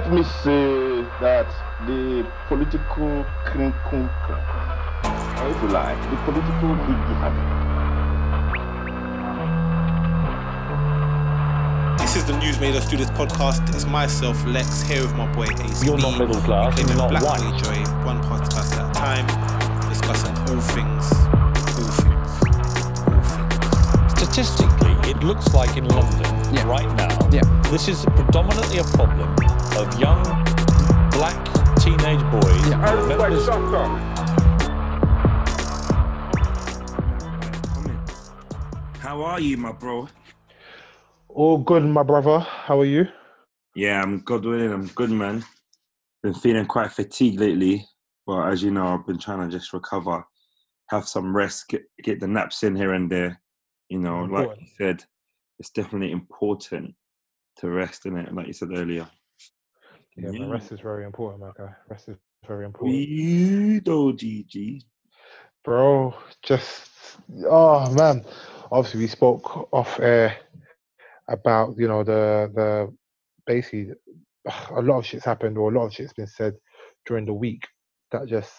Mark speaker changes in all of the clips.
Speaker 1: let me say that the political crinkle, or if you like, the political big higgy
Speaker 2: This is the News Made Us Do This podcast. It's myself, Lex, here with my boy AC.
Speaker 3: You're not middle class, you're not
Speaker 2: black
Speaker 3: white.
Speaker 2: joy, one podcast at a time, discussing all things, all things, all things.
Speaker 3: Statistically, it looks like in London
Speaker 4: Yeah.
Speaker 3: right now,
Speaker 4: Yeah.
Speaker 3: this is predominantly a problem of young black teenage boys.
Speaker 4: Yeah.
Speaker 5: How are you, my bro?
Speaker 6: All good, my brother. How are you?
Speaker 5: Yeah, I'm good winning. I'm good, man. Been feeling quite fatigued lately, but as you know, I've been trying to just recover, have some rest, get, get the naps in here and there. You know, like you said, it's definitely important to rest in it, like you said earlier.
Speaker 6: Yeah,
Speaker 5: Yeah.
Speaker 6: rest is very important, guy. Rest is very important.
Speaker 5: We do, GG.
Speaker 6: Bro, just oh man. Obviously we spoke off air about, you know, the the basically a lot of shit's happened or a lot of shit's been said during the week that just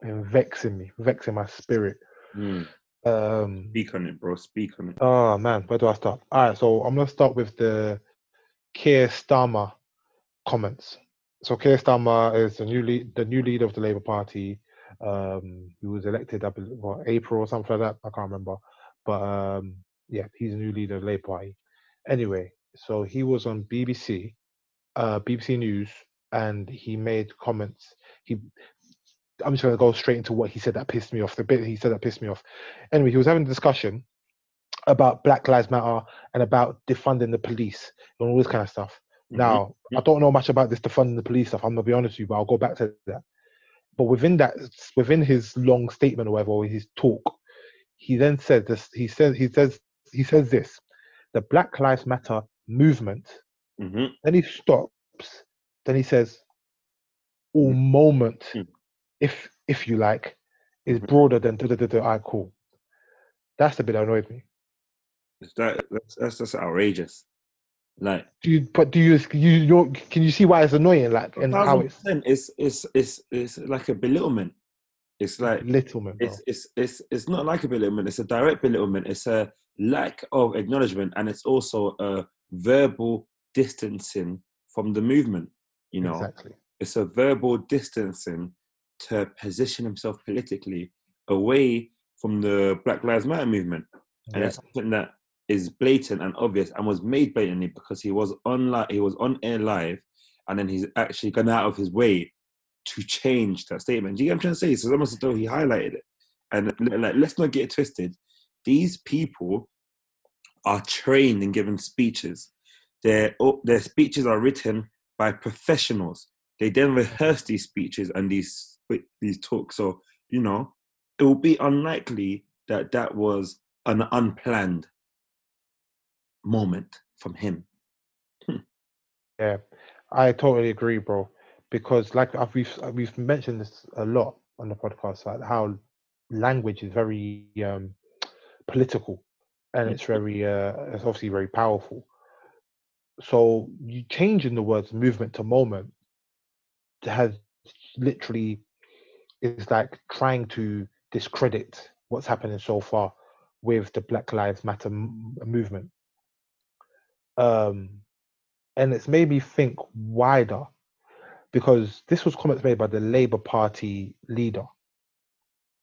Speaker 6: been vexing me, vexing my spirit.
Speaker 5: Mm.
Speaker 6: Um
Speaker 5: Speak on it, bro. Speak on it.
Speaker 6: Oh man, where do I start? All right, so I'm gonna start with the Keir Starmer comments. So Keir Starmer is the new lead, the new leader of the Labour Party. Um, he was elected, I believe, what, April or something like that. I can't remember, but um, yeah, he's the new leader of the Labour Party. Anyway, so he was on BBC, uh, BBC News, and he made comments. He, I'm just gonna go straight into what he said that pissed me off. The bit he said that pissed me off. Anyway, he was having a discussion about Black Lives Matter and about defunding the police and all this kind of stuff.
Speaker 5: Mhm.
Speaker 6: Now, I don't know much about this defunding the police stuff. I'm gonna be honest with you, but I'll go back to that. But within that, within his long statement or whatever, or his talk, he then said this. He says he says he says this: the Black Lives Matter movement.
Speaker 5: hmm
Speaker 6: Then he stops. Then he says, "All moment,
Speaker 5: Mm.
Speaker 6: if if you like, is
Speaker 5: Mhm.
Speaker 6: broader than da da da da." All right, cool. That's the bit that annoyed me.
Speaker 5: That, that's, that's just outrageous. Like,
Speaker 6: Do you, but do you, you, you're, can you see why it's annoying? Like, and how it's
Speaker 5: it's it's it's it's like a belittlement. It's like
Speaker 6: littlement, bro.
Speaker 5: it's it's it's it's not like a belittlement. It's a direct belittlement. It's a lack of acknowledgement, and it's also a verbal distancing from the movement. You know,
Speaker 6: exactly.
Speaker 5: it's a verbal distancing to position himself politically away from the Black Lives Matter movement, and
Speaker 6: Yeah.
Speaker 5: it's something that is blatant and obvious and was made blatantly because he was on he was on air live, and then he's actually gone out of his way to change that statement. Do you get what I'm trying to say? So almost as though he highlighted it. And like, let's not get it twisted. These people are trained in giving speeches. Their their speeches are written by professionals. They then rehearse these speeches and these these talks. So you know, it will be unlikely that that was an unplanned moment from him.
Speaker 6: Yeah, I totally agree, bro. Because like I've, we've uh, we've mentioned this a lot on the podcast, like how language is very um, political, and it's very uh, it's obviously very powerful. So you changing the words movement to moment has literally is like trying to discredit what's happening so far with the Black Lives Matter m- movement. Um, and it's made me think wider because this was comments made by the Labour Party leader,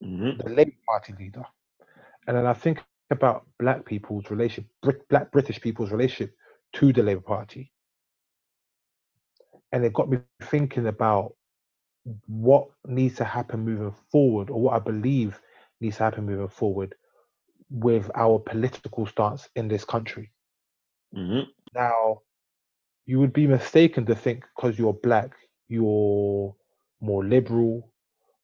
Speaker 5: Mhm.
Speaker 6: the Labour Party leader, and then I think about Black people's relationship, Brit- Black British people's relationship to the Labour Party, and it got me thinking about what needs to happen moving forward, or what I believe needs to happen moving forward with our political stance in this country.
Speaker 5: Mhm.
Speaker 6: Now, you would be mistaken to think because you're black, you're more liberal,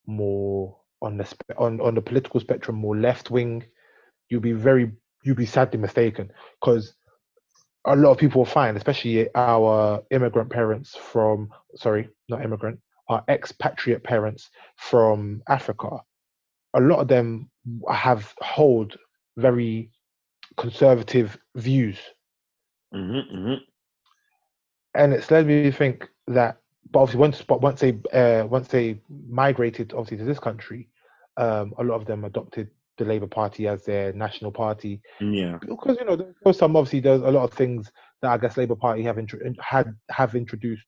Speaker 6: more on the spe- on on the political spectrum, more left wing. You'd be very, you'd be sadly mistaken because a lot of people will find, especially our immigrant parents from, sorry, not immigrant, our expatriate parents from Africa. A lot of them have hold very conservative views
Speaker 5: Mhm. Mhm.
Speaker 6: and it's led me to think that but obviously once but once they uh, once they migrated obviously to this country, um, a lot of them adopted the Labour Party as their national party
Speaker 5: Yeah.
Speaker 6: because you know there was some obviously there's a lot of things that I guess Labour Party have intro- had have introduced,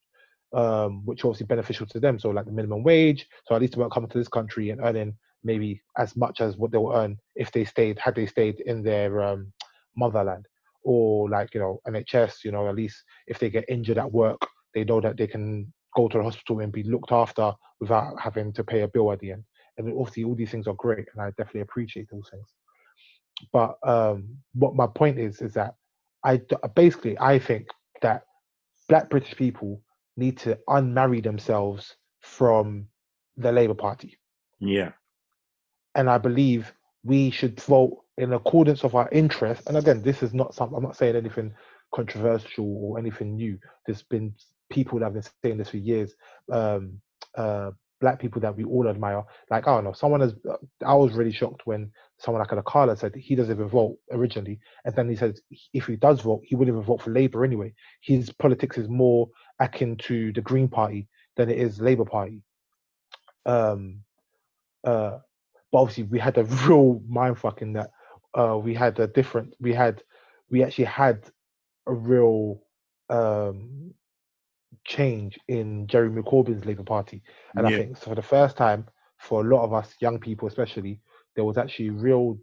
Speaker 6: um, which are obviously beneficial to them. So like the minimum wage, so at least they won't come to this country and earning maybe as much as what they'll earn if they stayed had they stayed in their um, motherland, or like you know NHS, you know at least if they get injured at work, they know that they can go to the hospital and be looked after without having to pay a bill at the end. And obviously all these things are great, and I definitely appreciate those things but um, what my point is is that I basically I think that Black British people need to unmarry themselves from the Labour Party,
Speaker 5: Yeah.
Speaker 6: and I believe we should vote in accordance of our interests. And again, this is not something I'm not saying anything controversial or anything new. There's been people that have been saying this for years. Um, uh, black people that we all admire. Like I don't know, someone has. I was really shocked when someone like Akala said he doesn't even vote originally, and then he says if he does vote, he wouldn't even vote for Labour anyway. His politics is more akin to the Green Party than it is Labour Party. Um, uh, but obviously we had a real mindfuck in that. Uh, we had a different. We had, we actually had a real um change in Jeremy Corbyn's Labour Party, and I
Speaker 5: Yeah.
Speaker 6: think for the first time for a lot of us young people, especially, there was actually real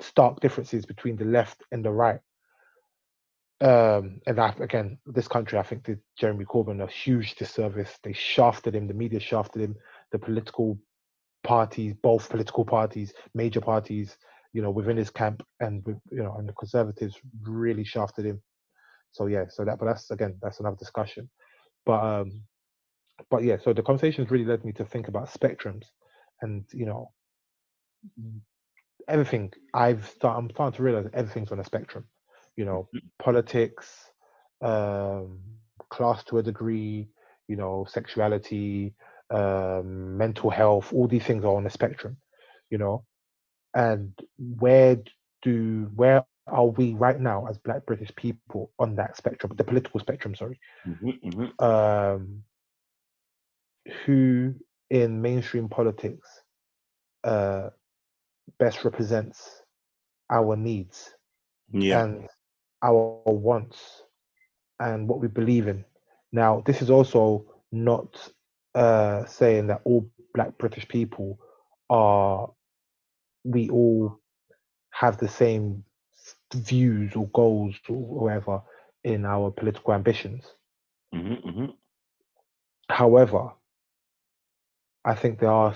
Speaker 6: stark differences between the left and the right. Um, and that, again, this country, I think, did Jeremy Corbyn a huge disservice. They shafted him, the media shafted him, the political parties, both political parties, major parties, you know, within his camp and you know, and the Conservatives really shafted him. So yeah, so that, but that's again, that's another discussion. But um, but yeah, so the conversations really led me to think about spectrums, and you know, everything I've start, I'm starting to realize everything's on a spectrum. You know, politics, um, class to a degree, you know, sexuality, um, mental health, all these things are on a spectrum. You know, and where do where are we right now as Black British people on that spectrum, the political spectrum? Sorry
Speaker 5: Mhm, mhm.
Speaker 6: um, who in mainstream politics uh, best represents our needs
Speaker 5: Yeah.
Speaker 6: and our wants and what we believe in. Now, this is also not uh, saying that all Black British people are, we all have the same views or goals or whatever in our political ambitions.
Speaker 5: Mhm, mhm.
Speaker 6: However, I think there are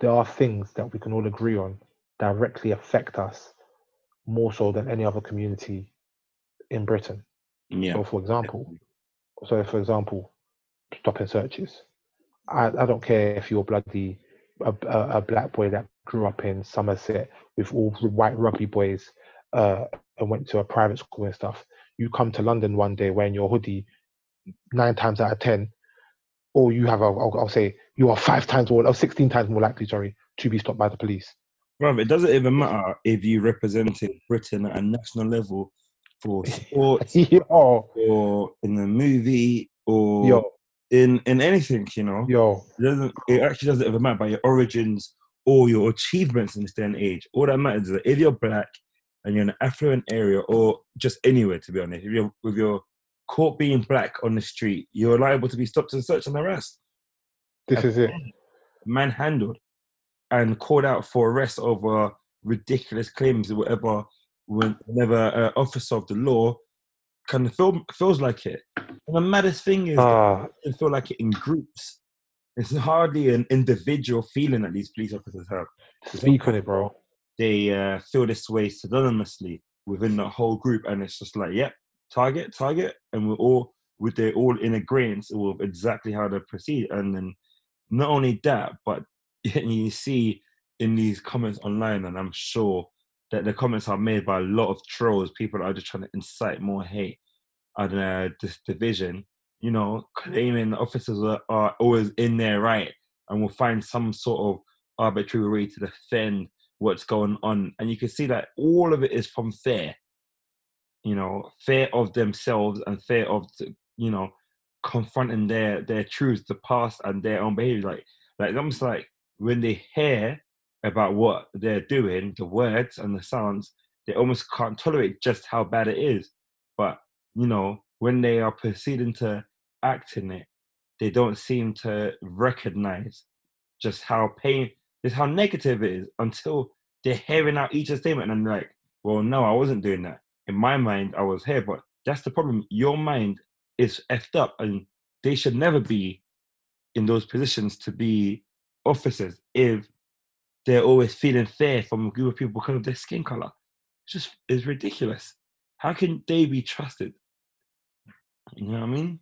Speaker 6: there are things that we can all agree on directly affect us more so than any other community in Britain.
Speaker 5: Yeah.
Speaker 6: So, for example, so for example, stopping searches. I, I don't care if you're bloody a, a, a black boy that grew up in Somerset with all the white rugby boys uh, and went to a private school and stuff. You come to London one day wearing your hoodie, nine times out of ten, or you have a, I'll, I'll say you are five times more, or sixteen times more likely, sorry, to be stopped by the police.
Speaker 5: Bruv, it doesn't even matter if you represented Britain at a national level for sports
Speaker 6: yo,
Speaker 5: or in the movie or
Speaker 6: yo,
Speaker 5: in in anything, you know.
Speaker 6: yo,
Speaker 5: It doesn't it actually doesn't even matter about your origins or your achievements in this day and age. All that matters is that if you're black and you're in an affluent area or just anywhere to be honest, if you're with your caught being black on the street, you're liable to be stopped and searched and harassed,
Speaker 6: this is it.
Speaker 5: manhandled, and called out for arrest over ridiculous claims or whatever whenever an officer of the law kind of feel, feels like it. And the maddest thing is
Speaker 6: Ah,
Speaker 5: they feel like it in groups. It's hardly an individual feeling that these police officers have.
Speaker 6: speak on it, bro.
Speaker 5: They uh, feel this way synonymously within the whole group, and it's just like, yep, target, target, and we're all with they're all in agreement with exactly how to proceed. And then not only that, but you see in these comments online, and I'm sure that the comments are made by a lot of trolls, people that are just trying to incite more hate and uh, this division, you know, mm-hmm. claiming the officers are, are always in their right and will find some sort of arbitrary way to defend what's going on. And you can see that all of it is from fear, you know, fear of themselves and fear of, you know, confronting their their truths, the past, and their own behavior. Like like almost like when they hear about what they're doing, the words and the sounds, they almost can't tolerate just how bad it is. But you know, when they are proceeding to act in it, they don't seem to recognize just how pain, just how negative it is until they're hearing out each statement and they're like, well, no, I wasn't doing that. In my mind, I was here, but that's the problem. Your mind is effed up, and they should never be in those positions to be officers if they're always feeling fear from a group of people because of their skin color. It's just it's ridiculous. How can they be trusted? You know what I mean?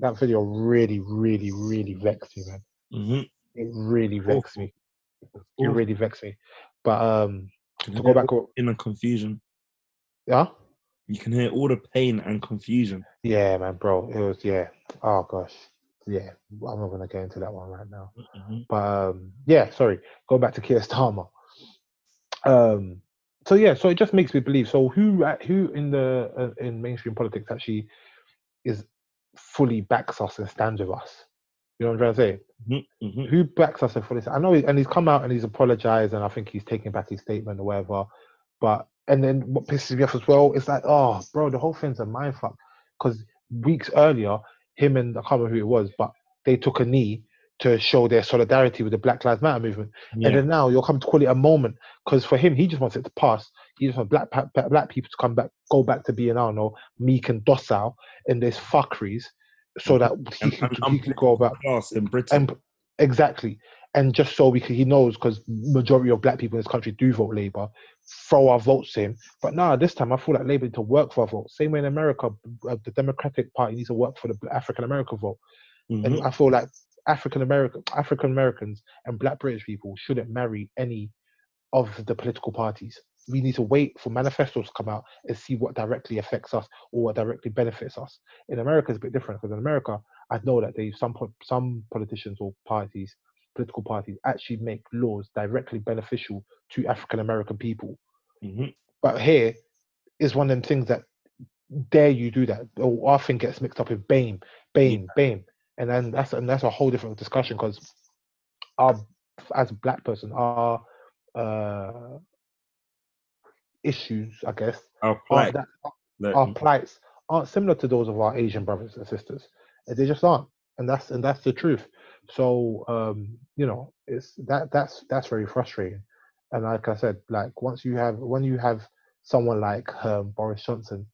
Speaker 6: That video really, really, really vexed me, man.
Speaker 5: Mm-hmm.
Speaker 6: It really vexed me. It
Speaker 5: Awful.
Speaker 6: really vexed me. But um, to go back,
Speaker 5: in a confusion.
Speaker 6: yeah,
Speaker 5: You can hear all the pain and confusion.
Speaker 6: yeah, man, bro. It was yeah. Oh gosh, yeah. I'm not gonna get into that one right now.
Speaker 5: Mhm.
Speaker 6: But um, yeah, sorry. Go back to Keir Starmer. Um, so yeah, so it just makes me believe. So who who in the uh, in mainstream politics actually is fully backs us and stands with us? You know what I'm trying to say?
Speaker 5: Mhm, mhm.
Speaker 6: Who backs us and fully? I know, he- and he's come out and he's apologized, and I think he's taking back his statement or whatever. But and then what pisses me off as well is like, oh, bro, the whole thing's a mindfuck. Because weeks earlier, him and I can't remember who it was, but they took a knee to show their solidarity with the Black Lives Matter movement.
Speaker 5: Yeah.
Speaker 6: And then now you'll come to call it a moment because for him, he just wants it to pass. He just wants black black people to come back, go back to being, I don't know, meek and docile in this fuckeries, so that he,
Speaker 5: And-
Speaker 6: can,
Speaker 5: and
Speaker 6: he can go about
Speaker 5: class in Britain.
Speaker 6: and exactly, and just so we can, he knows because majority of black people in this country do vote Labour, throw our votes in. But nah, this time I feel like Labour need to work for our vote. Same way in America, uh, the Democratic Party needs to work for the African American vote.
Speaker 5: Mhm.
Speaker 6: And I feel like African American African Americans and Black British people shouldn't marry any of the political parties. We need to wait for manifestos to come out and see what directly affects us or what directly benefits us. In America, it's a bit different because in America, I know that they some some politicians or parties, political parties, actually make laws directly beneficial to African American people.
Speaker 5: Mhm.
Speaker 6: But here is one of them things that dare you do that, or often gets mixed up with BAME, BAME, BAME, and then that's and that's a whole different discussion because our as a black person, our uh, issues, I guess,
Speaker 5: Our plight.
Speaker 6: that, our plights aren't similar to those of our Asian brothers and sisters. They just aren't, and that's and that's the truth. So um, you know, it's that that's that's very frustrating. And like I said, like once you have when you have someone like um, Boris Johnson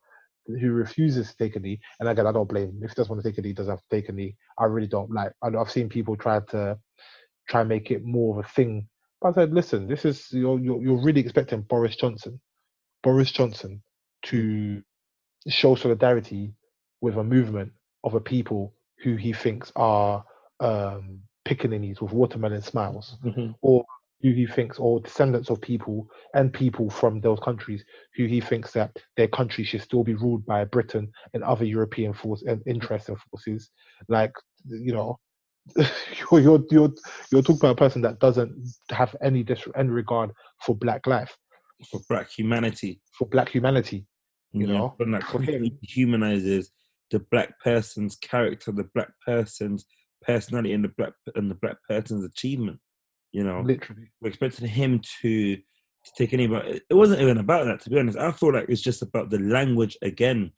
Speaker 6: who refuses to take a knee, and again, I don't blame him. If he doesn't want to take a knee, he doesn't have to take a knee. I really don't like. I, I've seen people try to try and make it more of a thing. But I said, listen, this is you're you're, you're really expecting Boris Johnson, Boris Johnson, to show solidarity with a movement of a people who he thinks are um, pickaninnies with watermelon smiles,
Speaker 5: Mhm.
Speaker 6: or who he thinks, or descendants of people and people from those countries who he thinks that their country should still be ruled by Britain and other European force and interests and forces. Like, you know, you're, you're you're you're talking about a person that doesn't have any dis- any regard for black life,
Speaker 5: for black humanity.
Speaker 6: for black humanity. You know,
Speaker 5: and that completely humanizes the black person's character, the black person's personality, and the black and the black person's achievement. You know,
Speaker 6: Literally.
Speaker 5: we're expecting him to to take any but it wasn't even about that to be honest i feel like it's just about the language again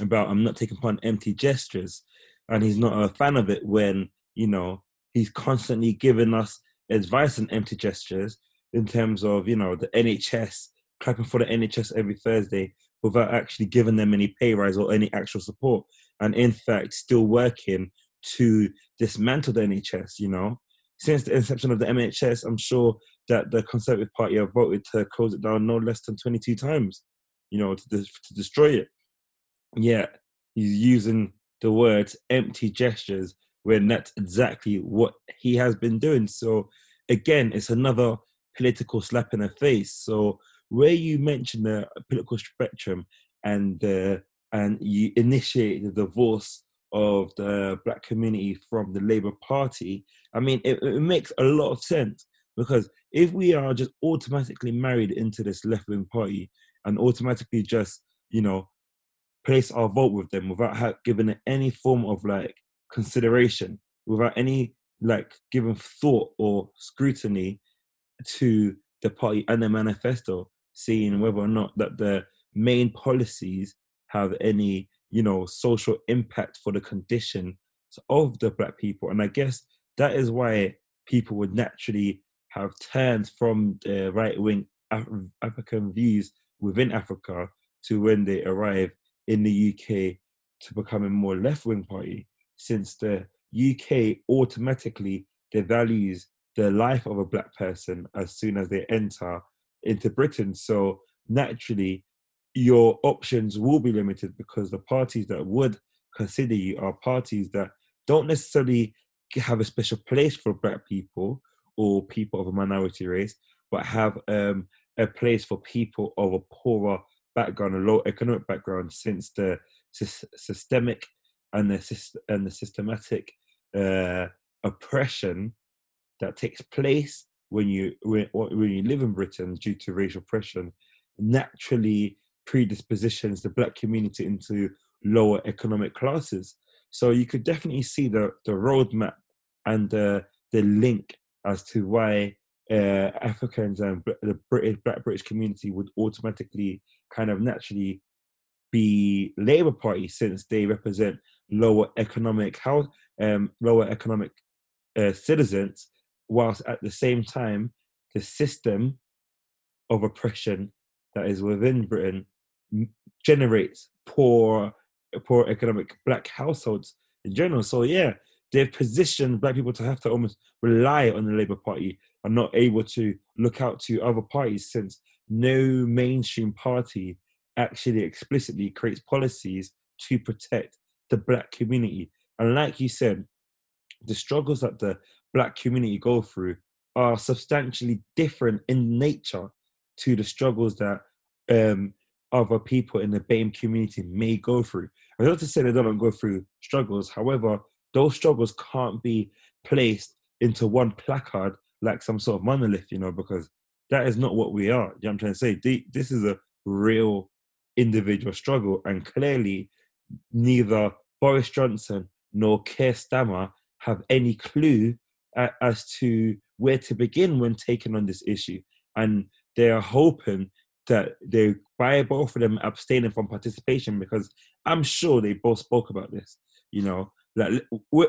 Speaker 5: about i'm not taking part empty gestures and he's not a fan of it when you know he's constantly giving us advice and empty gestures in terms of you know the nhs clapping for the nhs every thursday without actually giving them any pay rise or any actual support and in fact still working to dismantle the nhs you know since the inception of the nhs i'm sure that the Conservative Party have voted to close it down no less than 22 times, you know, to, to destroy it. Yeah, he's using the words empty gestures when that's exactly what he has been doing. So, again, it's another political slap in the face. So, where you mention the political spectrum and the and you initiate the divorce of the black community from the Labour Party, I mean, it, it makes a lot of sense because if we are just automatically married into this left wing party and automatically just, you know, place our vote with them without giving it any form of like consideration, without any like giving thought or scrutiny to the party and the manifesto, seeing whether or not that the main policies have any, you know, social impact for the condition of the black people. And I guess that is why people would naturally have turned from the right wing Af- African views within Africa to when they arrive in the UK to become a more left wing party, since the UK automatically devalues the life of a black person as soon as they enter into Britain. So naturally, your options will be limited because the parties that would consider you are parties that don't necessarily have a special place for black people or people of a minority race, but have um, a place for people of a poorer background, a low economic background, since the sys- systemic and the and the systematic uh, oppression that takes place when you when, when you live in Britain due to racial oppression naturally predispositions the black community into lower economic classes. So you could definitely see the the roadmap and the the link as to why uh, Africans and the British Black British community would automatically kind of naturally be Labour Party since they represent lower economic house, um, lower economic uh, citizens, whilst at the same time the system of oppression that is within Britain generates poor, poor economic black households in general. So yeah, they've positioned black people to have to almost rely on the Labour Party and not able to look out to other parties since no mainstream party actually explicitly creates policies to protect the black community. And like you said, the struggles that the black community go through are substantially different in nature to the struggles that um, other people in the BAME community may go through. I don't to say they don't go through struggles. However, those struggles can't be placed into one placard like some sort of monolith, you know, because that is not what we are. You know I'm trying to say? This is a real individual struggle, and clearly, neither Boris Johnson nor Keir Stammer have any clue as to where to begin when taking on this issue. And they are hoping that they, by both of them abstaining from participation, because I'm sure they both spoke about this, you know, like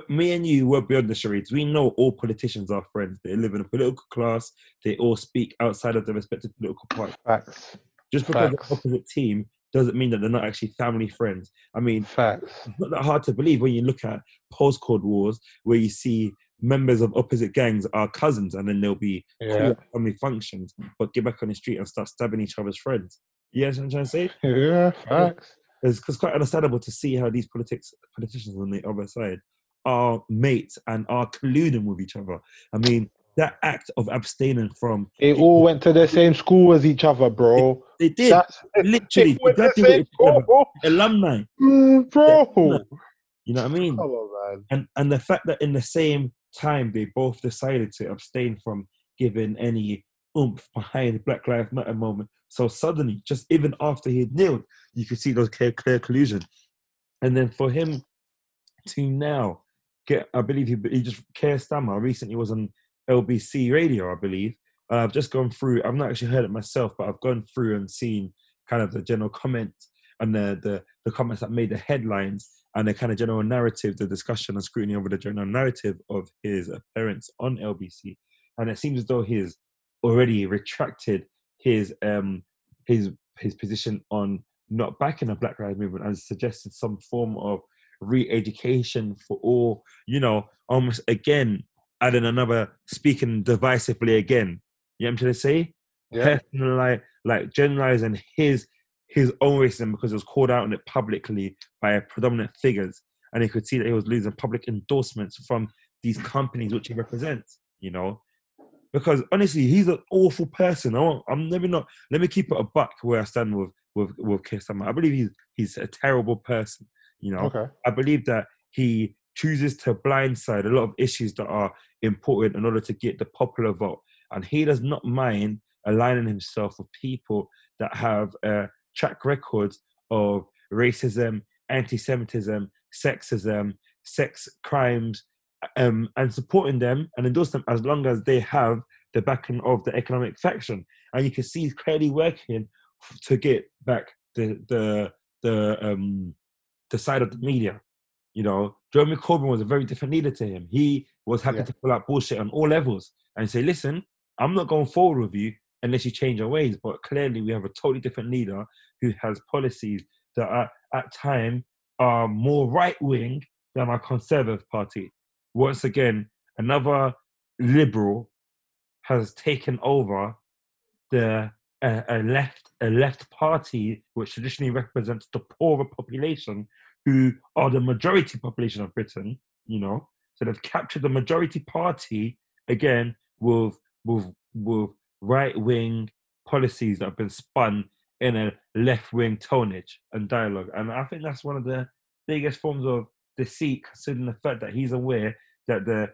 Speaker 5: me and you were beyond the charades. We know all politicians are friends. They live in a political class. They all speak outside of their respective political party.
Speaker 6: Facts.
Speaker 5: Just because
Speaker 6: Facts.
Speaker 5: the opposite team doesn't mean that they're not actually family friends. I mean,
Speaker 6: Facts.
Speaker 5: it's not that hard to believe when you look at postcode wars where you see members of opposite gangs are cousins and then they'll be
Speaker 6: Yeah.
Speaker 5: family functions but get back on the street and start stabbing each other's friends. You know what I'm trying to say?
Speaker 6: Yeah. Facts.
Speaker 5: It's, it's quite understandable to see how these politics politicians on the other side are mates and are colluding with each other. I mean, that act of abstaining from
Speaker 6: They all went to the same school as each other, bro.
Speaker 5: they did
Speaker 6: That's
Speaker 5: literally
Speaker 6: they to the
Speaker 5: graduated together, alumni.
Speaker 6: Mm, bro.
Speaker 5: You know what I mean?
Speaker 6: On, man.
Speaker 5: and and the fact that in the same time they both decided to abstain from giving any oomph behind the Black Lives Matter moment. So suddenly, just even after he kneeled, you could see those clear, clear collusion. And then for him to now get, I believe he, he just Keir Stammer recently was on LBC radio, I believe. Uh, I've just gone through. I've not actually heard it myself, but I've gone through and seen kind of the general comments and the the, the comments that made the headlines and the kind of general narrative, the discussion and scrutiny over the general narrative of his appearance on LBC. And it seems as though he's already retracted his um his his position on not backing the Black Lives Movement and suggested some form of re-education for all, you know, almost again adding another speaking divisively again. You know what I'm trying to say?
Speaker 6: Yeah.
Speaker 5: Personalize, like generalizing his his own racism because it was called out on it publicly by prominent figures, and he could see that he was losing public endorsements from these companies which he represents. You know, because honestly, he's an awful person. I won't, I'm never not. Let me keep it a buck where I stand with with with Starmer. I believe he's he's a terrible person. You know,
Speaker 6: Okay.
Speaker 5: I believe that he chooses to blindside a lot of issues that are important in order to get the popular vote. And he does not mind aligning himself with people that have uh, track records of racism, anti-Semitism, sexism, sex crimes, um, and supporting them and endorse them as long as they have the backing of the economic faction. And you can see he's clearly working to get back the the the um the side of the media. You know, Jeremy Corbyn was a very different leader to him. He was happy
Speaker 6: Yeah.
Speaker 5: to pull out bullshit on all levels and say, listen, I'm not going forward with you unless you change your ways. But clearly we have a totally different leader who has policies that are at time are more right wing than our Conservative Party. Once again, another liberal has taken over the a, a left a left party which traditionally represents the poorer population who are the majority population of Britain, you know. So they've captured the majority party again with with with right wing policies that have been spun in a left wing tonage and dialogue. And I think that's one of the biggest forms of deceit, considering the fact that he's aware that the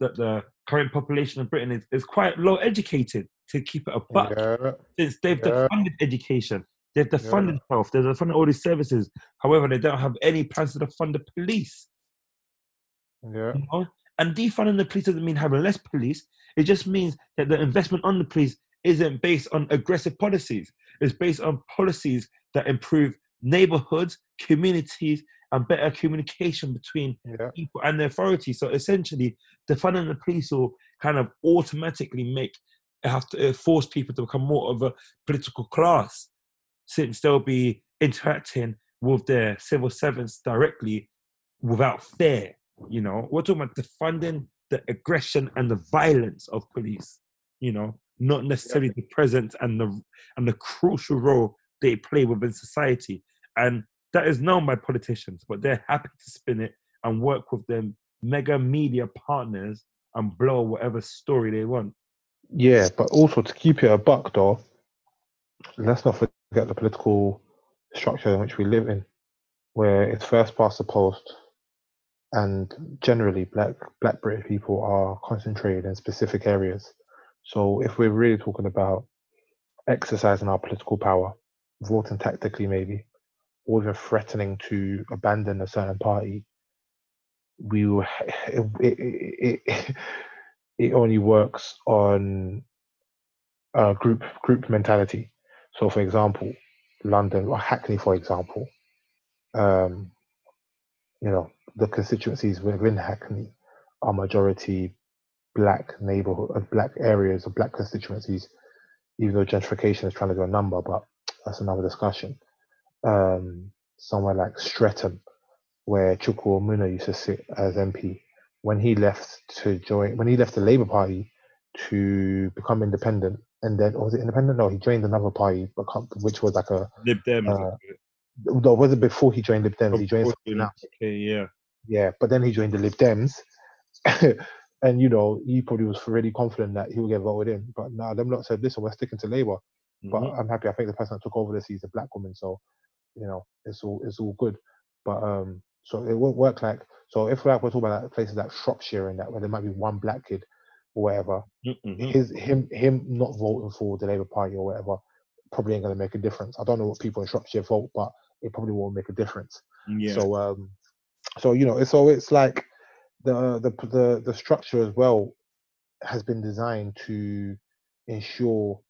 Speaker 5: that the current population of Britain is, is quite low educated to keep it a buck
Speaker 6: Yeah,
Speaker 5: since they've
Speaker 6: Yeah.
Speaker 5: defunded education, they've
Speaker 6: Yeah.
Speaker 5: defunded health, they've defunded all these services. However, they don't have any plans to defund the police.
Speaker 6: yeah,
Speaker 5: You know? And defunding the police doesn't mean having less police. It just means that the investment on the police isn't based on aggressive policies. It's based on policies that improve neighborhoods, communities, and better communication between
Speaker 6: yeah,
Speaker 5: people and the authorities. So essentially, defunding the police will kind of automatically make have to force people to become more of a political class, since they'll be interacting with their civil servants directly without fear. You know, we're talking about defunding the aggression and the violence of police. You know, not necessarily the presence and the and the crucial role they play within society. And that is known by politicians, but they're happy to spin it and work with them mega media partners and blow whatever story they want.
Speaker 6: yeah. But also to keep it a buck, though, let's not forget the political structure in which we live in, where it's first past the post, and generally black black British people are concentrated in specific areas. So if we're really talking about exercising our political power, voting tactically maybe, or even threatening to abandon a certain party, we will, it, it, it, it only works on group group mentality. So, for example, London or Hackney, for example, um, you know, the constituencies within Hackney are majority black neighborhood, uh, black areas or black constituencies. Even though gentrification is trying to do a number, but that's another discussion. Um, somewhere like Streatham, where Chuka Umunna used to sit as MP, when he left to join, when he left the Labour Party to become independent, and then or was it independent? No, he joined another party, which was like a
Speaker 5: Lib Dem.
Speaker 6: Uh, no, was it before he joined Lib Dems? He joined
Speaker 5: okay, yeah.
Speaker 6: Yeah, but then he joined the Lib Dems, and you know he probably was really confident that he would get voted in. But now them lot said, "Listen, we're sticking to Labour." But
Speaker 5: Mhm.
Speaker 6: I'm happy. I think the person that took over this, he's a black woman, so you know it's all it's all good. But um, so it won't work like so. If like we're talking about like places like Shropshire and that, where there might be one black kid or whatever,
Speaker 5: Mhm.
Speaker 6: his him him not voting for the Labour Party or whatever probably ain't gonna make a difference. I don't know what people in Shropshire vote, but it probably won't make a difference.
Speaker 5: Yeah.
Speaker 6: So um, so you know, it's so it's like the the the the structure as well has been designed to ensure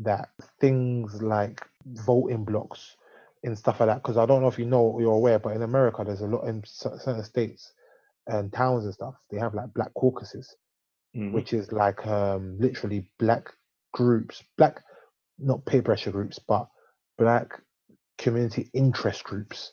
Speaker 6: that things like voting blocs and stuff like that. Because I don't know if you know or you're aware, but in America, there's a lot in certain states and towns and stuff. They have like black caucuses,
Speaker 5: Mhm.
Speaker 6: which is like um literally black groups, black not peer pressure groups, but black community interest groups,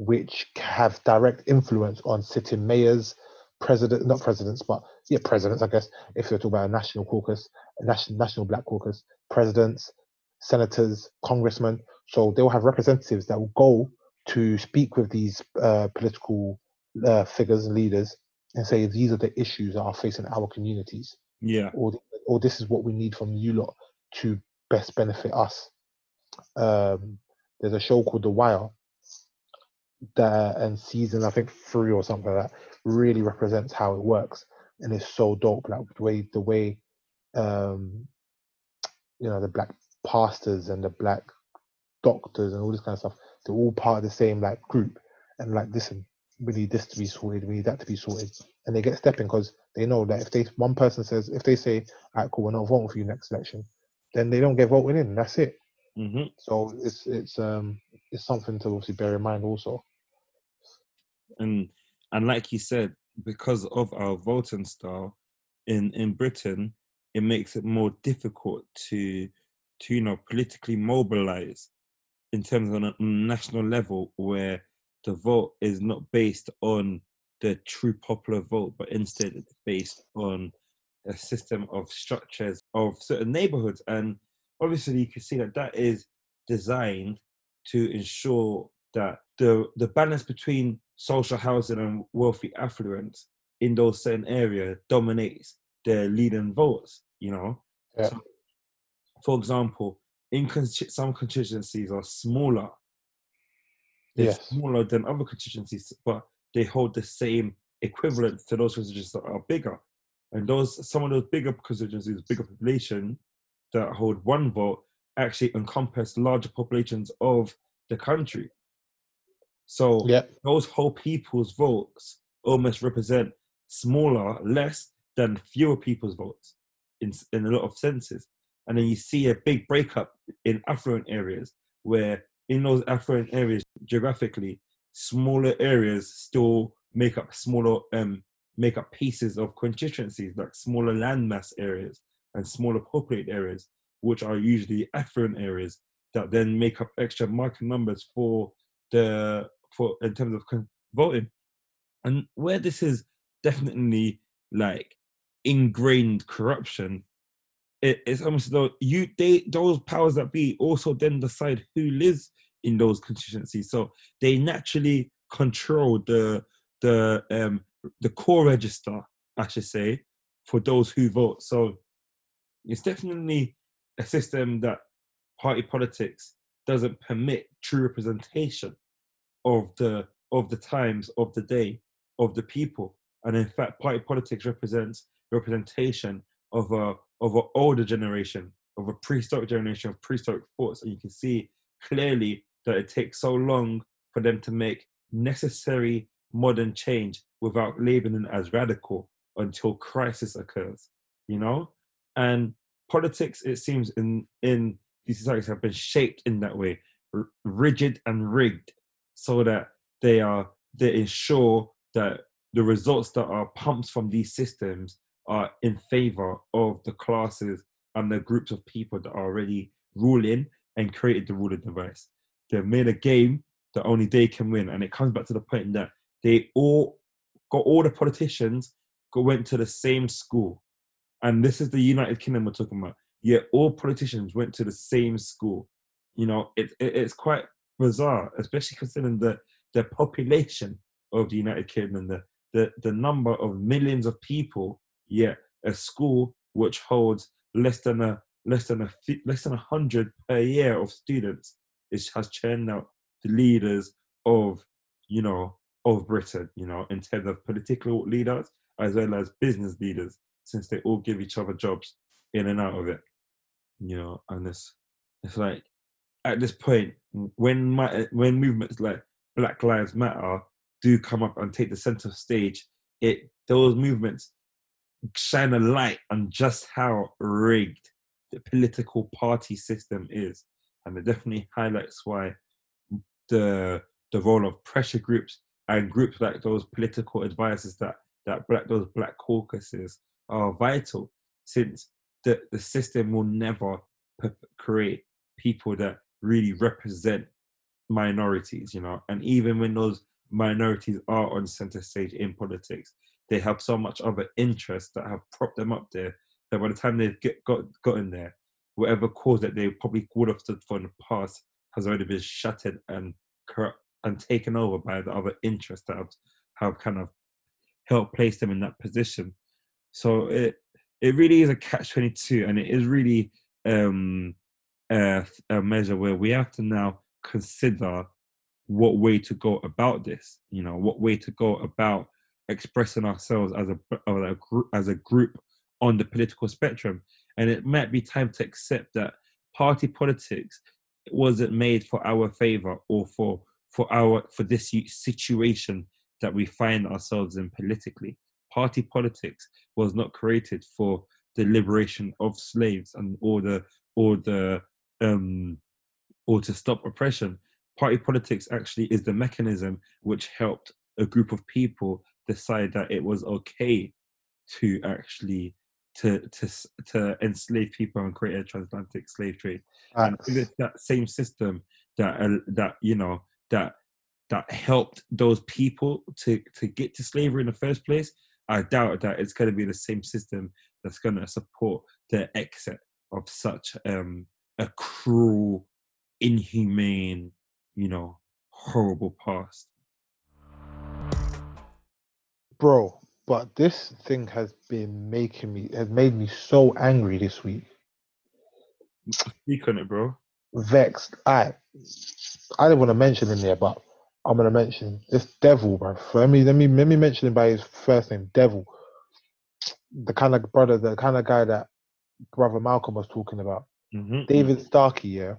Speaker 6: which have direct influence on sitting mayors, president, not presidents, but yeah, presidents, I guess, if you're talking about a national caucus, a national, national black caucus, presidents, senators, congressmen. So they'll have representatives that will go to speak with these uh, political uh, figures and leaders and say, these are the issues that are facing our communities
Speaker 5: yeah.
Speaker 6: or or this is what we need from you lot to best benefit us. Um, there's a show called The Wire that and season I think three or something like that really represents how it works and it's so dope. Like the way the way um, you know the black pastors and the black doctors and all this kind of stuff they're all part of the same like group, and like listen, we need this to be sorted, we need that to be sorted, and they get stepping because they know that if they one person says if they say, "All right, cool, we're not voting for you next election," then they don't get voted in. And that's it.
Speaker 5: hmm
Speaker 6: So it's it's um it's something to obviously bear in mind also.
Speaker 5: And and like you said, because of our voting style in in Britain, it makes it more difficult to to you know politically mobilize in terms of a national level where the vote is not based on the true popular vote, but instead it's based on a system of structures of certain neighborhoods. And obviously, you can see that that is designed to ensure that the the balance between social housing and wealthy affluence in those certain areas dominates the leading votes. You know,
Speaker 6: Yeah.
Speaker 5: so, for example, in consti- some constituencies are smaller. They're
Speaker 6: Yes.
Speaker 5: smaller than other constituencies, but they hold the same equivalent to those constituencies that are bigger. And those some of those bigger constituencies, bigger population that hold one vote, actually encompass larger populations of the country. So
Speaker 6: Yeah.
Speaker 5: those whole people's votes almost represent smaller, less than fewer people's votes in in a lot of senses. And then you see a big breakup in affluent areas where in those affluent areas geographically, smaller areas still make up smaller um make up pieces of constituencies like smaller landmass areas and smaller populated areas, which are usually affluent areas that then make up extra market numbers for the for in terms of voting. And where this is definitely like ingrained corruption, it, it's almost though you they those powers that be also then decide who lives in those constituencies. So they naturally control the the um the core register, I should say, for those who vote. So it's definitely a system that party politics doesn't permit true representation of the of the times of the day of the people. And in fact party politics represents representation of a of an older generation of a prehistoric generation of prehistoric thoughts. And you can see clearly that it takes so long for them to make necessary modern change without labeling it as radical until crisis occurs you know? And politics it seems in in these societies have been shaped in that way rigid and rigged so that they are they ensure that the results that are pumped from these systems are in favor of the classes and the groups of people that are already ruling and created the ruling device. They've made a game that only they can win, and it comes back to the point that they all got all the politicians went to the same school, and this is the United Kingdom we're talking about. Yet all politicians went to the same school. You know, it, it it's quite bizarre, especially considering the the population of the United Kingdom, the the the number of millions of people. Yet a school which holds less than a less than a less than a hundred per year of students is has churned out the leaders of you know of Britain. You know, in terms of political leaders as well as business leaders, since they all give each other jobs in and out of it. You know, and it's it's like at this point when my uh, when movements like Black Lives Matter do come up and take the center stage, it those movements shine a light on just how rigged the political party system is, and it definitely highlights why the the role of pressure groups and groups like those political advisors that that black those black caucuses are vital, since the the system will never create people that really represent minorities, you know, and even when those minorities are on center stage in politics, they have so much other interests that have propped them up there that by the time they've get, got gotten there, whatever cause that they probably would have stood for in the past has already been shattered and corrupt and taken over by the other interests that have, have kind of helped place them in that position. So it it really is a catch twenty two, and it is really um, a, a measure where we have to now consider what way to go about this. You know, what way to go about expressing ourselves as a as a group on the political spectrum. And it might be time to accept that party politics wasn't made for our favor or for for our for this situation that we find ourselves in politically. Party politics was not created for the liberation of slaves and or the or the um or to stop oppression. Party politics actually is the mechanism which helped a group of people decide that it was okay to actually to to to enslave people and create a transatlantic slave trade. And it's that same system that uh, that you know that that helped those people to to get to slavery in the first place, I doubt that it's going to be the same system that's going to support the exit of such um, a cruel, inhumane, you know, horrible past.
Speaker 6: bro. But this thing has been making me has made me so angry this week.
Speaker 5: Speak on it, bro.
Speaker 6: Vexed. I I didn't want to mention in there, but I'm gonna mention this devil, bro. Let me let me let me mention him by his first name, Devil. The kind of brother, the kind of guy that brother Malcolm was talking about.
Speaker 5: Mm-hmm.
Speaker 6: David Starkey, yeah.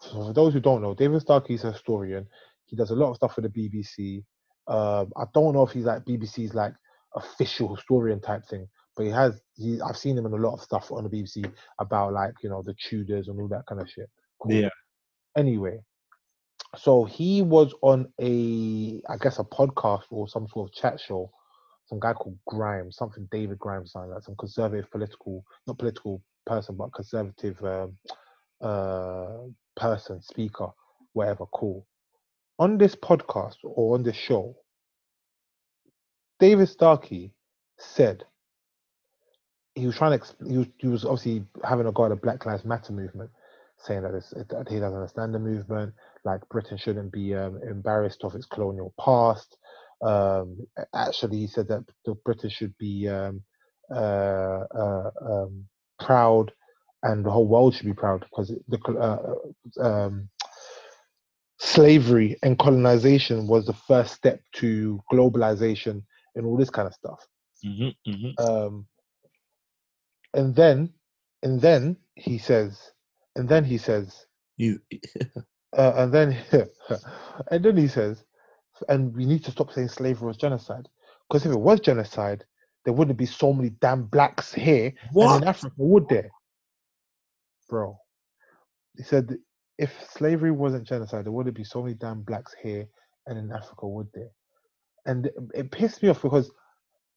Speaker 6: So for those who don't know, David Starkey is a historian. He does a lot of stuff for the BBC. Um, I don't know if he's like BBC's like official historian type thing, but he has. He, I've seen him in a lot of stuff on the BBC about like you know the Tudors and all that kind of shit. Cool.
Speaker 5: Yeah.
Speaker 6: Anyway, so he was on a, I guess a podcast or some sort of chat show. Some guy called Grimes, something David Grimes, something like some conservative political, not political person, but conservative um, uh, person, speaker, whatever, cool. On this podcast or on this show, David Starkey said he was trying to, he was, he was obviously having a go at the Black Lives Matter movement, saying that, that he doesn't understand the movement, like Britain shouldn't be um, embarrassed of its colonial past. Um, actually, he said that the Britain should be um, uh, uh, um, proud and the whole world should be proud because the uh, uh, um, slavery and colonization was the first step to globalization and all this kind of stuff.
Speaker 5: Mm-hmm, mm-hmm.
Speaker 6: Um, and then, and then he says, and then he says,
Speaker 5: He's,
Speaker 6: uh, and then, and then he says, and we need to stop saying slavery was genocide because if it was genocide, there wouldn't be so many damn blacks here and in Africa, would there? Bro, he said if slavery wasn't genocide, there wouldn't be so many damn blacks here and in Africa, would there? And it- pissed me off because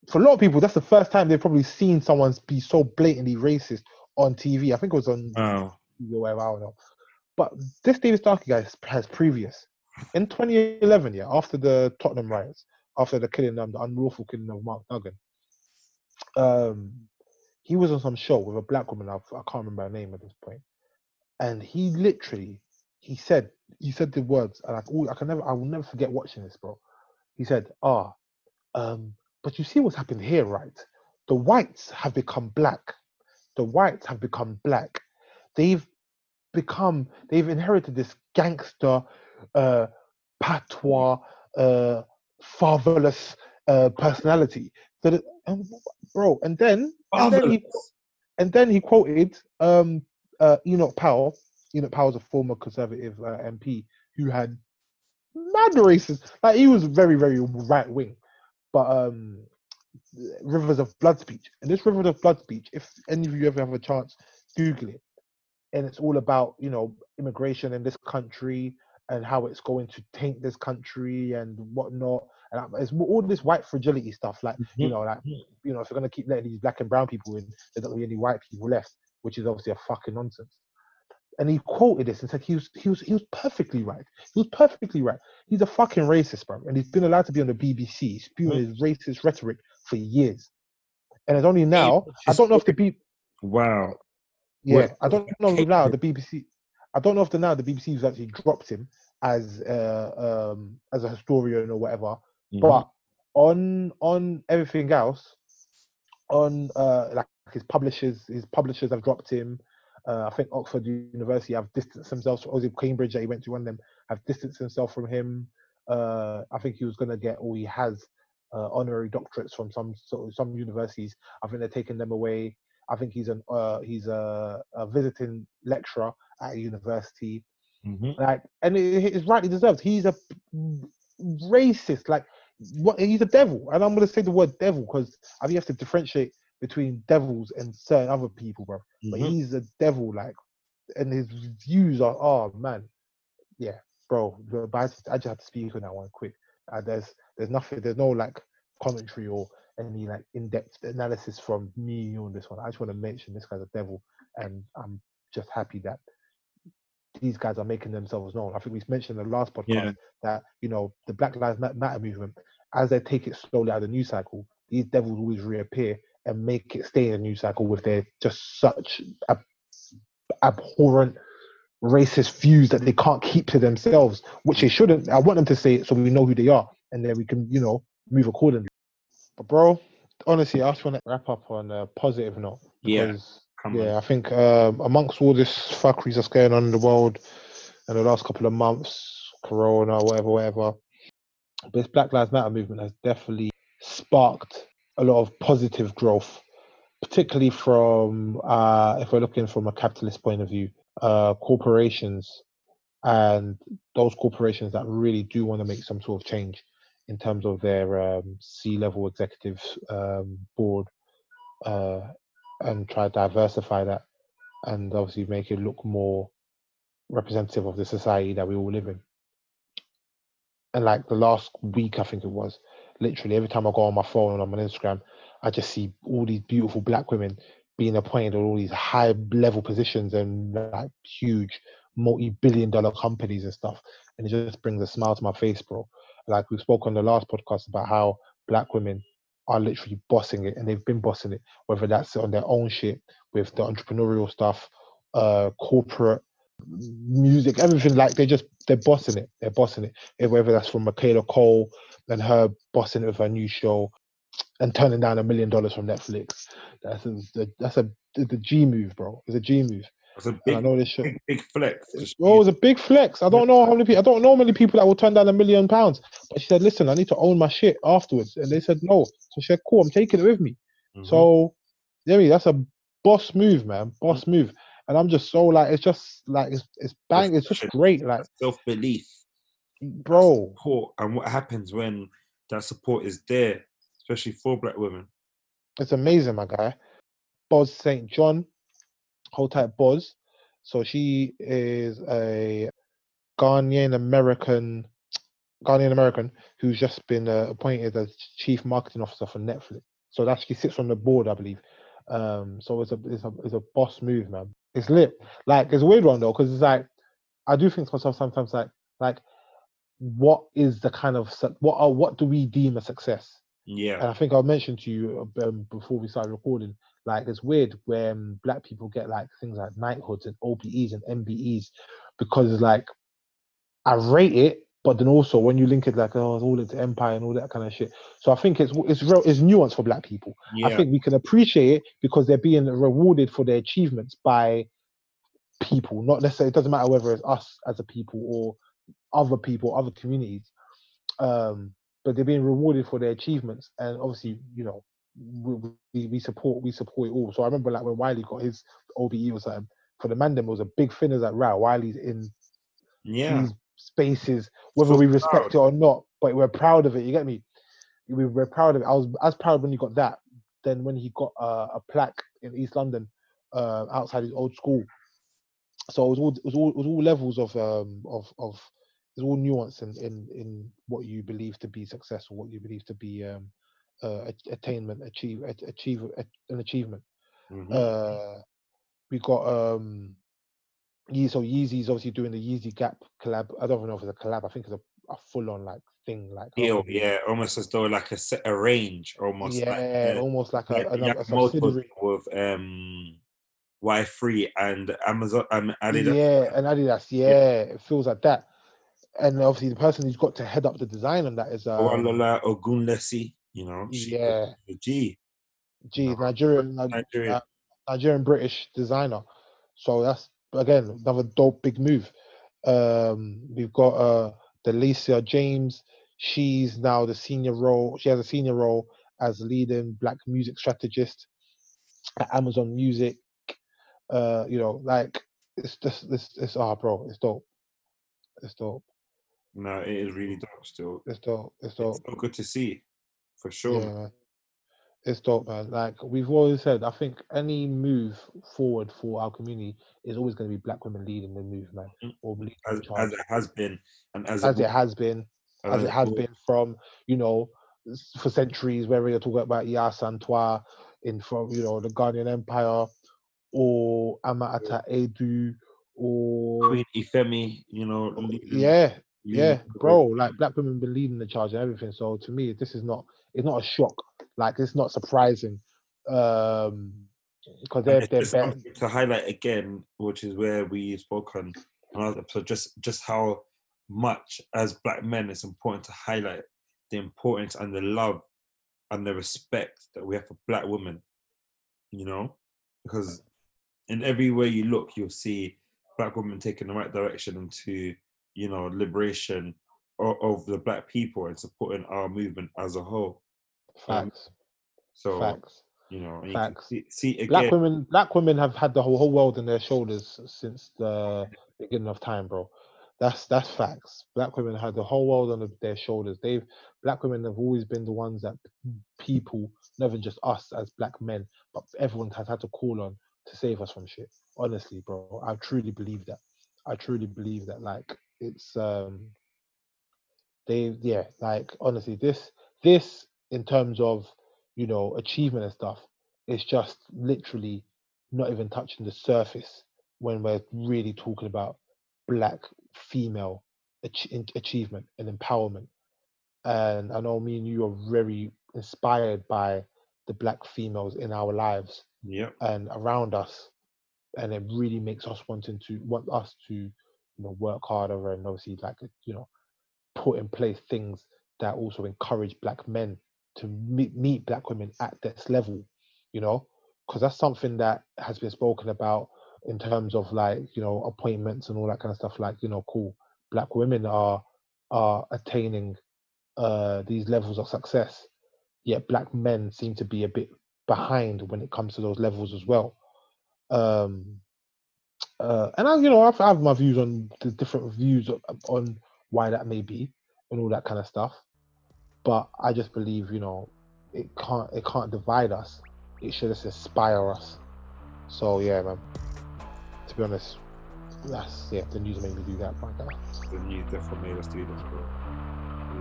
Speaker 6: for a lot of people, that's the first time they've probably seen someone be so blatantly racist on TV. I think it was on
Speaker 5: Wow.
Speaker 6: TV or whatever, I don't know. But this David Starkey guy has- has previous. In 2011, yeah, after the Tottenham riots, after the killing, um, the unlawful killing of Mark Duggan, um, he was on some show with a black woman. I, I can't remember her name at this point, and he literally he said he said the words, and I, all, I can never I will never forget watching this, bro. He said, "Ah, um, but you see what's happened here, right? The whites have become black. The whites have become black. They've become they've inherited this gangster, uh, patois, uh, fatherless uh, personality. And, bro, and then and then he and then he quoted um, uh, Enoch Powell. Enoch Powell's a former conservative uh, MP who had mad racist. Like he was very, very right wing. But um, Rivers of Blood speech, and this Rivers of Blood speech, if any of you ever have a chance, Google it. And it's all about you know immigration in this country and how it's going to taint this country and whatnot. And it's all this white fragility stuff, like you
Speaker 5: Mhm.
Speaker 6: know, like you know, if you're gonna keep letting these black and brown people in, there's not gonna be any white people left, which is obviously a fucking nonsense. And he quoted this and said he was he was he was perfectly right. He was perfectly right. He's a fucking racist, bro, and he's been allowed to be on the BBC spewing his racist rhetoric for years. And it's only now I don't know if the B
Speaker 5: Wow.
Speaker 6: yeah, I don't know now the BBC. I don't know if the now the BBC has actually dropped him as uh, um as a historian or whatever.
Speaker 5: Mhm.
Speaker 6: But on on everything else, on uh like his publishers, his publishers have dropped him. Uh, I think Oxford University have distanced themselves, or Cambridge that he went to? One of them have distanced himself from him. Uh, I think he was going to get, or he has, uh, honorary doctorates from some sort of, some universities. I think they're taking them away. I think he's an uh, he's a, a visiting lecturer at a university.
Speaker 5: Mhm.
Speaker 6: like, and it, it's rightly deserved. He's a racist, like, what? He's a devil, and I'm gonna say the word devil because I think you have to differentiate between devils and certain other people, bro. But
Speaker 5: Mhm.
Speaker 6: he's a devil, like, and his views are, oh man, yeah, bro. But I just, I just have to speak on that one quick. Uh, there's, there's nothing, there's no like commentary or any like in-depth analysis from me on this one. I just want to mention this guy's a devil, and I'm just happy that these guys are making themselves known. I think we mentioned in the last podcast
Speaker 5: Yeah.
Speaker 6: that you know the Black Lives Matter movement, as they take it slowly out of the news cycle, these devils always reappear and make it stay in the news cycle with their just such ab- abhorrent racist views that they can't keep to themselves, which they shouldn't. I want them to say it so we know who they are, and then we can you know move accordingly. But bro, honestly, I just want to wrap up on a positive note.
Speaker 5: Yeah,
Speaker 6: because, yeah. I think um, amongst all this fuckery that's going on in the world in the last couple of months, Corona, whatever, whatever, this Black Lives Matter movement has definitely sparked a lot of positive growth, particularly from, uh, if we're looking from a capitalist point of view, uh, corporations and those corporations that really do want to make some sort of change in terms of their um, C-level executive um, board uh, and try to diversify that and obviously make it look more representative of the society that we all live in. And like the last week, I think it was, literally every time I go on my phone and I'm on Instagram, I just see all these beautiful black women being appointed on all these high level positions and like huge multi-billion dollar companies and stuff. And it just brings a smile to my face, bro. Like we spoke on the last podcast about how black women are literally bossing it and they've been bossing it, whether that's on their own shit with the entrepreneurial stuff, uh corporate music, everything like they just they're bossing it. They're bossing it. Whether that's from Michaela Coel and her bossing it with her new show and turning down a million dollars from Netflix. That's a that's a the G move, bro. It's a G move.
Speaker 5: It's a
Speaker 6: And I
Speaker 5: big,
Speaker 6: know this shit.
Speaker 5: big, big flex.
Speaker 6: Oh, it was a big flex. I don't know how many people. I don't know many people that will turn down a million pounds. But she said, "Listen, I need to own my shit afterwards." And they said no. So she said, "Cool, I'm taking it with me."
Speaker 5: Mhm.
Speaker 6: So, yeah, that's a boss move, man. Boss move. And I'm just so like, it's just like it's it's bang. It's just great, like,
Speaker 5: self belief,
Speaker 6: bro.
Speaker 5: support, and what happens when that support is there, especially for black women.
Speaker 6: It's amazing, my guy. Boz St. John, hold tight, Boz. So she is a Ghanaian American, Ghanaian American who's just been uh, appointed as chief marketing officer for Netflix. So that she sits on the board, I believe. Um, so it's a it's a it's a boss move, man. It's lit. Like it's a weird one though, because it's like I do think to myself sometimes like like what is the kind of what are what do we deem a success?
Speaker 5: Yeah.
Speaker 6: And I think I mentioned to you um, before we started recording, like it's weird when black people get like things like knighthoods and OBEs and MBEs because it's like I rate it, but then also when you link it like oh it's all into empire and all that kind of shit. So I think it's it's real it's nuance for black people.
Speaker 5: yeah,
Speaker 6: I think we can appreciate it because they're being rewarded for their achievements by people, not necessarily. It doesn't matter whether it's us as a people or other people, other communities. Um, but they're being rewarded for their achievements, and obviously, you know, we, we, support we support it all. So I remember like when Wiley got his OBE or something for the Mandem, it was a big thing as like, right, Wiley's in
Speaker 5: yeah.
Speaker 6: these spaces, whether
Speaker 5: So
Speaker 6: we respect
Speaker 5: proud.
Speaker 6: it or not, but we're proud of it. You get me? We, we're proud of it. I was as proud when he got that. Then when he got uh, a plaque in East London, uh, outside his old school. So it was all it was all, it was all levels of um of of there's all nuance in, in in what you believe to be success or what you believe to be um uh, attainment, achieve, achieve an achievement
Speaker 5: Mhm.
Speaker 6: uh we got um Ye so Yeezy's obviously doing the Yeezy Gap collab. I don't even know if it's a collab. I think it's a, a full on like thing. Like
Speaker 5: Deal, yeah, almost as though like a set a range, almost
Speaker 6: yeah,
Speaker 5: like, uh,
Speaker 6: almost like a,
Speaker 5: like
Speaker 6: a, a
Speaker 5: with um Y three and Amazon um Adidas.
Speaker 6: Yeah, and Adidas. Yeah, it feels like that. And obviously, the person who's got to head up the design on that is um,
Speaker 5: Ogunlesi, you know, she
Speaker 6: Yeah.
Speaker 5: G.
Speaker 6: Gee, Nigerian, Ni-
Speaker 5: Nigeria.
Speaker 6: uh, Nigerian British designer. So that's again another dope big move. Um, we've got uh Delicia James. She's now the senior role. She has a senior role as leading black music strategist at Amazon Music. Uh, you know, like it's just this it's ah bro, it's dope. It's dope.
Speaker 5: No, it is really dope. Still,
Speaker 6: It's dope. It's
Speaker 5: it's so good to see, for sure.
Speaker 6: Yeah. It's dope, man. Like we've always said, I think any move forward for our community is always going to be black women leading the move, man,
Speaker 5: Mm.
Speaker 6: or leading
Speaker 5: As, as it has been, and as,
Speaker 6: as
Speaker 5: it
Speaker 6: it has been,
Speaker 5: will-
Speaker 6: as it has been from you know for centuries, whether you're talking about Yaa Asantewaa in from you know the Ghanaian Empire, or Amata Edu, or
Speaker 5: Queen Ifemi, you know, leading-
Speaker 6: yeah,
Speaker 5: leading
Speaker 6: yeah, bro. Like black women been leading the charge and everything. So to me, this is not it's not a shock. Like it's not surprising. Um because they're they're better.
Speaker 5: to highlight again, which is where we spoke on another episode, just just how much as black men it's important to highlight the importance and the love and the respect that we have for black women. You know, because in every way you look, you'll see black women taking the right direction into you know liberation of, of the black people and supporting our movement as a whole. Um,
Speaker 6: Facts.
Speaker 5: So
Speaker 6: Facts.
Speaker 5: you know, you
Speaker 6: Facts.
Speaker 5: see, see again.
Speaker 6: Black women black women have had the whole, whole world on their shoulders since the beginning of time, bro. That's that's facts. Black women had the whole world on their shoulders. They've black women have always been the ones that people, not even just us as black men, but everyone has had to call on to save us from shit. Honestly, bro, I truly believe that. I truly believe that. Like it's um, they yeah, like honestly, this this in terms of you know achievement and stuff, it's just literally not even touching the surface when we're really talking about black female ach- achievement and empowerment. And I know me and you are very inspired by the black females in our lives
Speaker 5: Yep.
Speaker 6: and around us and it really makes us wanting to want us to you know work harder and obviously like you know put in place things that also encourage black men to meet, meet black women at this level you know? Because that's something that has been spoken about in terms of like you know appointments and all that kind of stuff like you know cool black women are are attaining uh these levels of success yet black men seem to be a bit behind when it comes to those levels as well. Um uh and i you know I've, I have my views on the different views on why that may be and all that kind of stuff but i just believe you know it can't it can't divide us. It should just inspire us. So yeah man. To be honest that's yeah the news made me do that my guy.
Speaker 5: The news definitely made us do this, bro.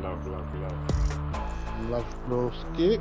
Speaker 5: Love, love, love.
Speaker 6: love bro. Skip